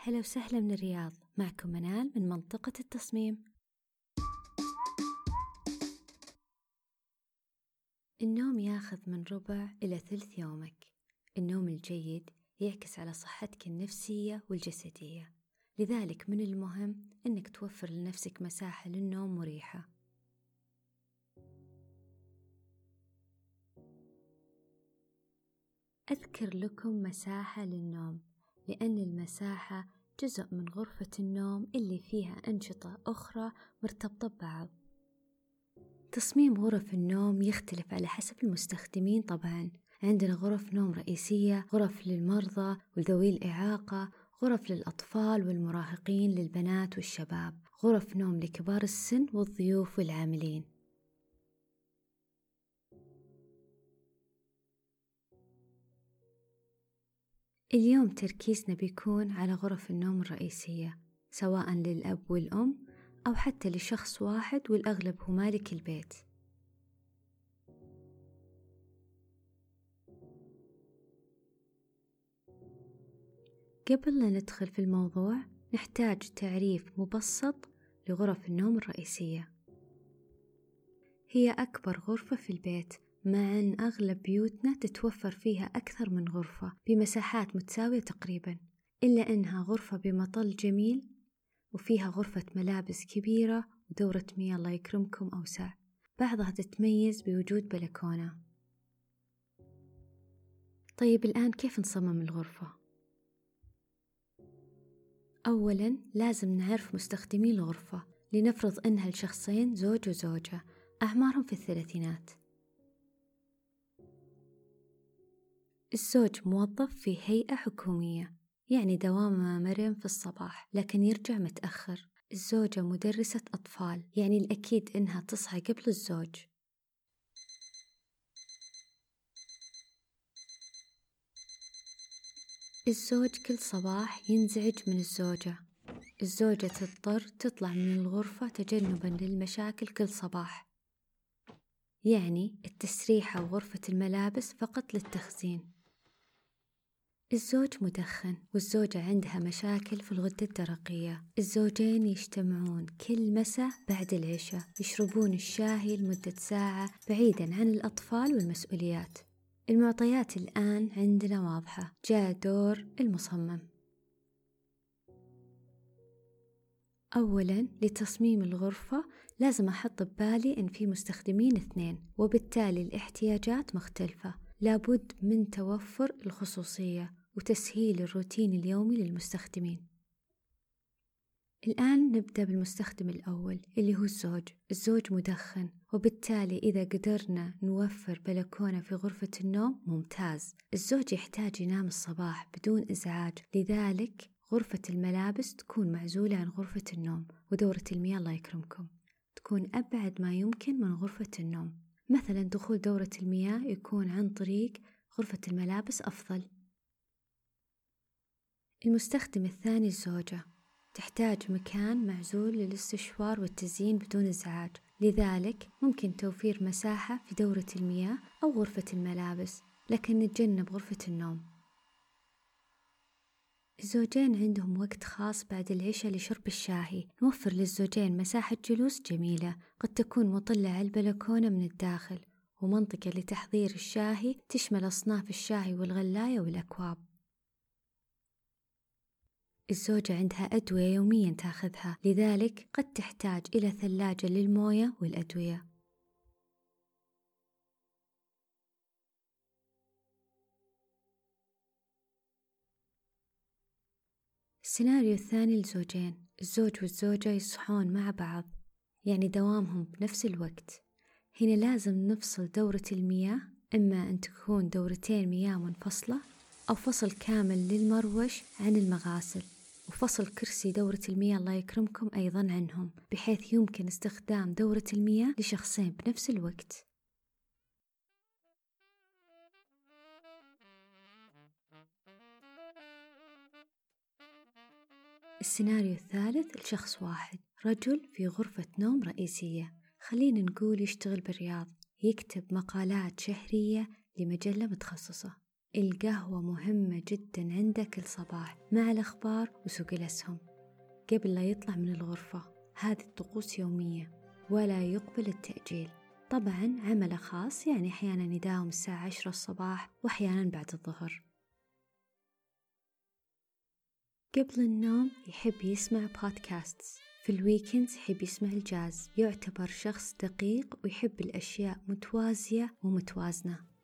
هلا وسهلا من الرياض معكم منال من منطقة التصميم. النوم ياخذ من ربع إلى ثلث يومك. النوم الجيد يعكس على صحتك النفسية والجسدية. لذلك من المهم أنك توفر لنفسك مساحة للنوم مريحة. أذكر لكم مساحة للنوم. لأن المساحة جزء من غرفة النوم اللي فيها أنشطة أخرى مرتبطة ببعض. تصميم غرف النوم يختلف على حسب المستخدمين طبعا. عندنا غرف نوم رئيسية غرف للمرضى وذوي الإعاقة غرف للأطفال والمراهقين للبنات والشباب غرف نوم لكبار السن والضيوف والعاملين. اليوم تركيزنا بيكون على غرف النوم الرئيسية سواء للأب والأم أو حتى لشخص واحد والأغلب هو مالك البيت. قبل لا ندخل في الموضوع نحتاج تعريف مبسط لغرف النوم الرئيسية. هي أكبر غرفة في البيت مع أن أغلب بيوتنا تتوفر فيها أكثر من غرفة بمساحات متساوية تقريبا إلا أنها غرفة بمطل جميل وفيها غرفة ملابس كبيرة ودورة مياه الله يكرمكم أوسع. بعضها تتميز بوجود بلكونة. طيب الآن كيف نصمم الغرفة؟ أولا لازم نعرف مستخدمي الغرفة لنفرض أنها لشخصين زوج وزوجة أعمارهم في الثلاثينات. الزوج موظف في هيئة حكومية يعني دوامه مرن في الصباح لكن يرجع متأخر. الزوجة مدرسة أطفال يعني الأكيد إنها تصحى قبل الزوج. الزوج كل صباح ينزعج من الزوجة. الزوجة تضطر تطلع من الغرفة تجنبا للمشاكل كل صباح. يعني التسريحة وغرفة الملابس فقط للتخزين. الزوج مدخن والزوجة عندها مشاكل في الغدة الدرقية. الزوجين يجتمعون كل مساء بعد العشاء يشربون الشاهي لمدة ساعة بعيدا عن الأطفال والمسؤوليات. المعطيات الآن عندنا واضحة جاء دور المصمم. أولا لتصميم الغرفة لازم أحط ببالي إن في مستخدمين اثنين وبالتالي الاحتياجات مختلفة. لابد من توفر الخصوصية. وتسهيل الروتين اليومي للمستخدمين. الآن نبدأ بالمستخدم الأول اللي هو الزوج. الزوج مدخن وبالتالي إذا قدرنا نوفر بلكونة في غرفة النوم ممتاز. الزوج يحتاج ينام الصباح بدون إزعاج لذلك غرفة الملابس تكون معزولة عن غرفة النوم ودورة المياه الله يكرمكم. تكون أبعد ما يمكن من غرفة النوم. مثلا دخول دورة المياه يكون عن طريق غرفة الملابس أفضل. المستخدم الثاني الزوجة تحتاج مكان معزول للاستشوار والتزيين بدون إزعاج. لذلك ممكن توفير مساحة في دورة المياه أو غرفة الملابس لكن نتجنب غرفة النوم. الزوجين عندهم وقت خاص بعد العشاء لشرب الشاهي. نوفر للزوجين مساحة جلوس جميلة قد تكون مطلة على البلكونة من الداخل ومنطقة لتحضير الشاهي تشمل أصناف الشاهي والغلاية والأكواب. الزوجة عندها أدوية يوميا تاخذها لذلك قد تحتاج إلى ثلاجة للموية والأدوية. السيناريو الثاني لزوجين الزوج والزوجة يصحون مع بعض يعني دوامهم بنفس الوقت. هنا لازم نفصل دورة المياه إما أن تكون دورتين مياه منفصلة أو فصل كامل للمروش عن المغاسل. وفصل كرسي دورة المياه الله يكرمكم أيضا عنهم بحيث يمكن استخدام دورة المياه لشخصين بنفس الوقت. السيناريو الثالث لشخص واحد رجل في غرفة نوم رئيسية. خلينا نقول يشتغل بالرياض يكتب مقالات شهرية لمجلة متخصصة. القهوة مهمة جدا عنده كل صباح مع الأخبار وسوق الأسهم. قبل لا يطلع من الغرفة هذه الطقوس يومية ولا يقبل التأجيل. طبعا عمله خاص يعني أحيانا يداوم الساعة عشرة الصباح وأحيانا بعد الظهر. قبل النوم يحب يسمع podcasts في ال weekends يحب يسمع الجاز. يعتبر شخص دقيق ويحب الأشياء متوازية ومتوازنة.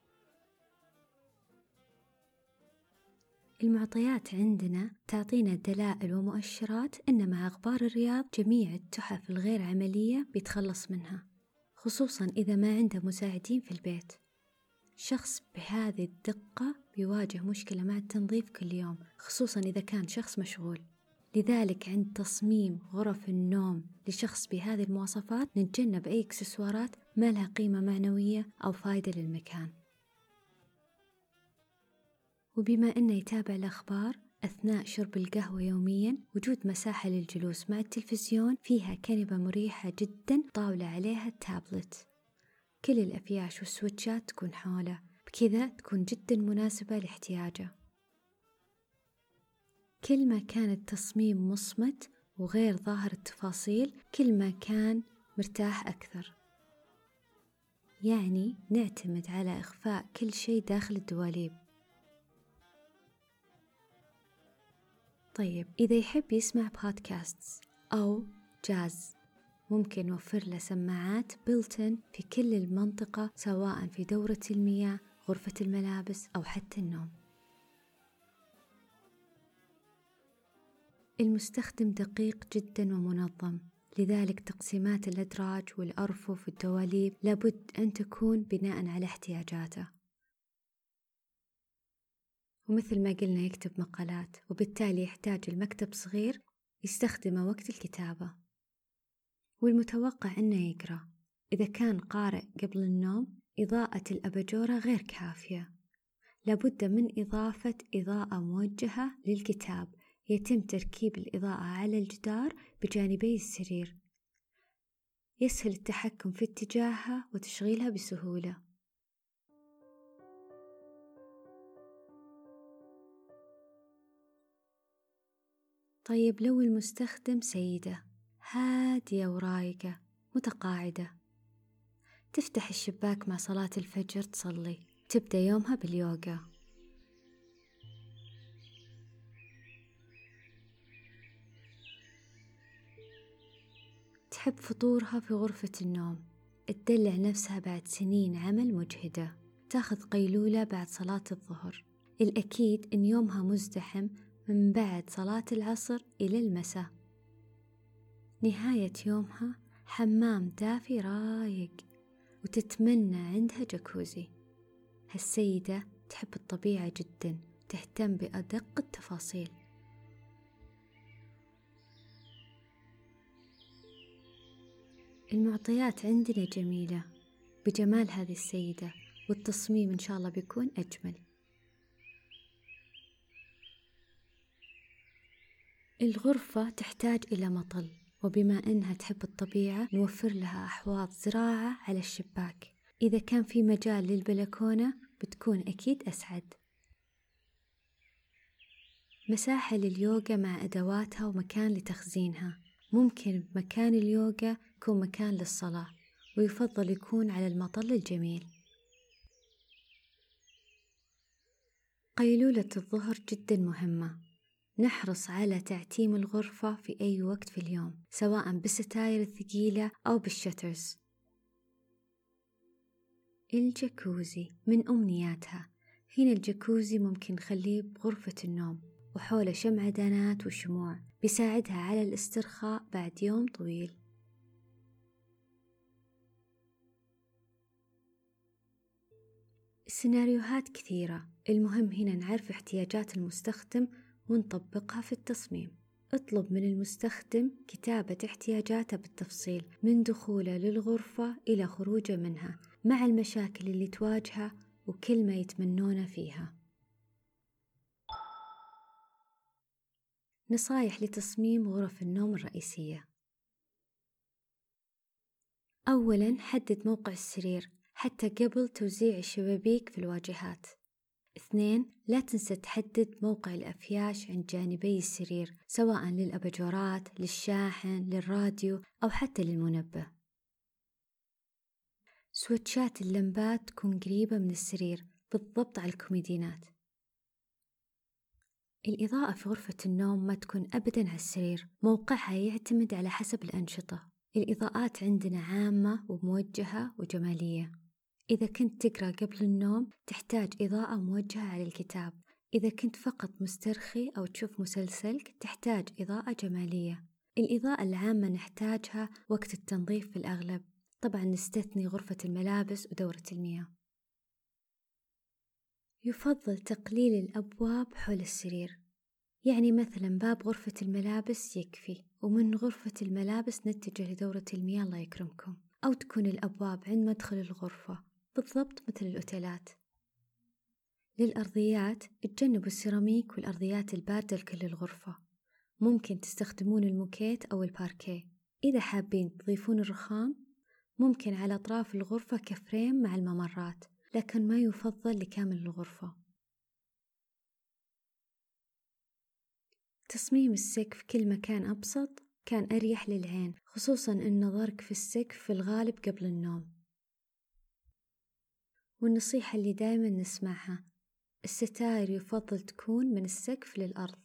المعطيات عندنا تعطينا دلائل ومؤشرات أن مع أخبار الرياض جميع التحف الغير عملية بيتخلص منها خصوصا إذا ما عنده مساعدين في البيت. شخص بهذه الدقة بيواجه مشكلة مع التنظيف كل يوم خصوصا إذا كان شخص مشغول. لذلك عند تصميم غرف النوم لشخص بهذه المواصفات نتجنب أي إكسسوارات ما لها قيمة معنوية أو فايدة للمكان. وبما أنه يتابع الأخبار أثناء شرب القهوة يوميا وجود مساحة للجلوس مع التلفزيون فيها كنبة مريحة جدا طاولة عليها التابلت. كل الأفياش والسويتشات تكون حوله بكذا تكون جدا مناسبة لاحتياجه. كل ما كان التصميم مصمت وغير ظاهر التفاصيل كل ما كان مرتاح أكثر. يعني نعتمد على إخفاء كل شيء داخل الدواليب. طيب إذا يحب يسمع بودكاستس أو جاز ممكن نوفر له سماعات بلتن في كل المنطقة سواء في دورة المياه غرفة الملابس أو حتى النوم. المستخدم دقيق جدا ومنظم لذلك تقسيمات الأدراج والأرفف والدواليب لابد أن تكون بناء على احتياجاته. ومثل ما قلنا يكتب مقالات وبالتالي يحتاج المكتب صغير يستخدمه وقت الكتابة. والمتوقع أنه يقرأ. إذا كان قارئ قبل النوم إضاءة الأباجورة غير كافية. لابد من إضافة إضاءة موجهة للكتاب. يتم تركيب الإضاءة على الجدار بجانبي السرير. يسهل التحكم في اتجاهها وتشغيلها بسهولة. طيب لو المستخدم سيدة هادية ورايقة متقاعدة. تفتح الشباك مع صلاة الفجر تصلي تبدأ يومها باليوغا. تحب فطورها في غرفة النوم تدلع نفسها بعد سنين عمل مجهدة. تاخذ قيلولة بعد صلاة الظهر. الأكيد إن يومها مزدحم من بعد صلاة العصر إلى المساء. نهاية يومها حمام دافي رايق وتتمنى عندها جاكوزي. هالسيدة تحب الطبيعة جدا تهتم بأدق التفاصيل. المعطيات عندنا جميلة بجمال هذه السيدة والتصميم إن شاء الله بيكون أجمل. الغرفة تحتاج إلى مطل وبما أنها تحب الطبيعة نوفر لها أحواض زراعة على الشباك. إذا كان في مجال للبلكونة بتكون أكيد أسعد. مساحة لليوغا مع أدواتها ومكان لتخزينها. ممكن مكان اليوغا يكون مكان للصلاة ويفضل يكون على المطل الجميل. قيلولة الظهر جدا مهمة. نحرص على تعتيم الغرفة في أي وقت في اليوم سواء بالستاير الثقيلة أو بال shutters الجاكوزي من أمنياتها. هنا الجاكوزي ممكن نخليه بغرفة النوم وحوله شمعدانات وشموع بيساعدها على الاسترخاء بعد يوم طويل. السيناريوهات كثيرة. المهم هنا نعرف احتياجات المستخدم ونطبقها في التصميم. اطلب من المستخدم كتابة احتياجاته بالتفصيل من دخوله للغرفة إلى خروجه منها مع المشاكل اللي تواجهه وكل ما يتمنونه فيها. نصايح لتصميم غرف النوم الرئيسية. أولا حدد موقع السرير حتى قبل توزيع الشبابيك في الواجهات. اثنين لا تنسى تحدد موقع الأفياش عند جانبي السرير سواء للأباجورات للشاحن للراديو أو حتى للمنبه. سويتشات اللمبات تكون قريبة من السرير بالضبط على الكوميدينات. الإضاءة في غرفة النوم ما تكون أبدا على السرير موقعها يعتمد على حسب الأنشطة. الإضاءات عندنا عامة وموجهة وجمالية. إذا كنت تقرأ قبل النوم تحتاج إضاءة موجهة على الكتاب. إذا كنت فقط مسترخي أو تشوف مسلسلك تحتاج إضاءة جمالية. الإضاءة العامة نحتاجها وقت التنظيف في الأغلب. طبعا نستثني غرفة الملابس ودورة المياه. يفضل تقليل الأبواب حول السرير. يعني مثلا باب غرفة الملابس يكفي ومن غرفة الملابس نتجه لدورة المياه الله يكرمكم. أو تكون الأبواب عند مدخل الغرفة. بالضبط مثل الأوتيلات. للأرضيات اتجنبوا السيراميك والأرضيات الباردة لكل الغرفة. ممكن تستخدمون الموكيت أو الباركيه. إذا حابين تضيفون الرخام ممكن على أطراف الغرفة كفريم مع الممرات لكن ما يفضل لكامل الغرفة. تصميم السقف كل ما كان أبسط كان أريح للعين خصوصا أن نظرك في السقف في الغالب قبل النوم. والنصيحة اللي دايما نسمعها الستائر يفضل تكون من السقف للأرض.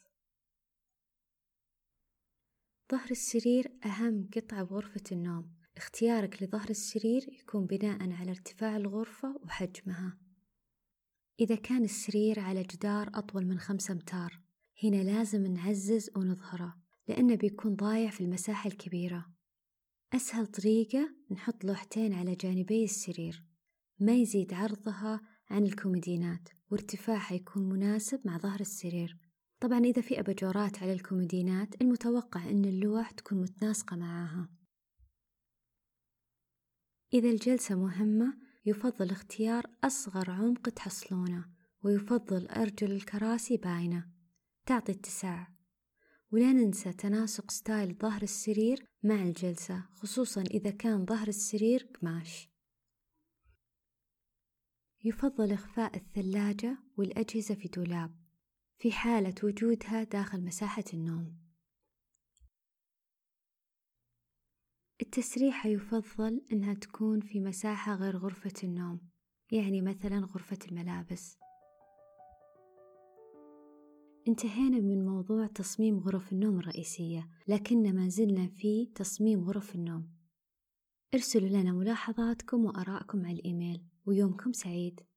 ظهر السرير أهم قطعة بغرفة النوم. اختيارك لظهر السرير يكون بناء على ارتفاع الغرفة وحجمها. إذا كان السرير على جدار أطول من خمسة أمتار هنا لازم نعزز ونظهره لأنه بيكون ضايع في المساحة الكبيرة. أسهل طريقة نحط لوحتين على جانبي السرير. ما يزيد عرضها عن الكوميدينات وارتفاعها يكون مناسب مع ظهر السرير. طبعا إذا في أباجورات على الكوميدينات المتوقع أن اللوح تكون متناسقة معاها إذا الجلسة مهمة يفضل اختيار أصغر عمق تحصلونه ويفضل أرجل الكراسي باينة. تعطي اتساع. ولا ننسى تناسق ستايل ظهر السرير مع الجلسة خصوصا إذا كان ظهر السرير قماش. يفضل إخفاء الثلاجة والأجهزة في دولاب في حالة وجودها داخل مساحة النوم. التسريحة يفضل أنها تكون في مساحة غير غرفة النوم يعني مثلا غرفة الملابس. انتهينا من موضوع تصميم غرف النوم الرئيسية لكن ما زلنا في تصميم غرف النوم. ارسلوا لنا ملاحظاتكم وآراءكم على الإيميل. ويومكم سعيد.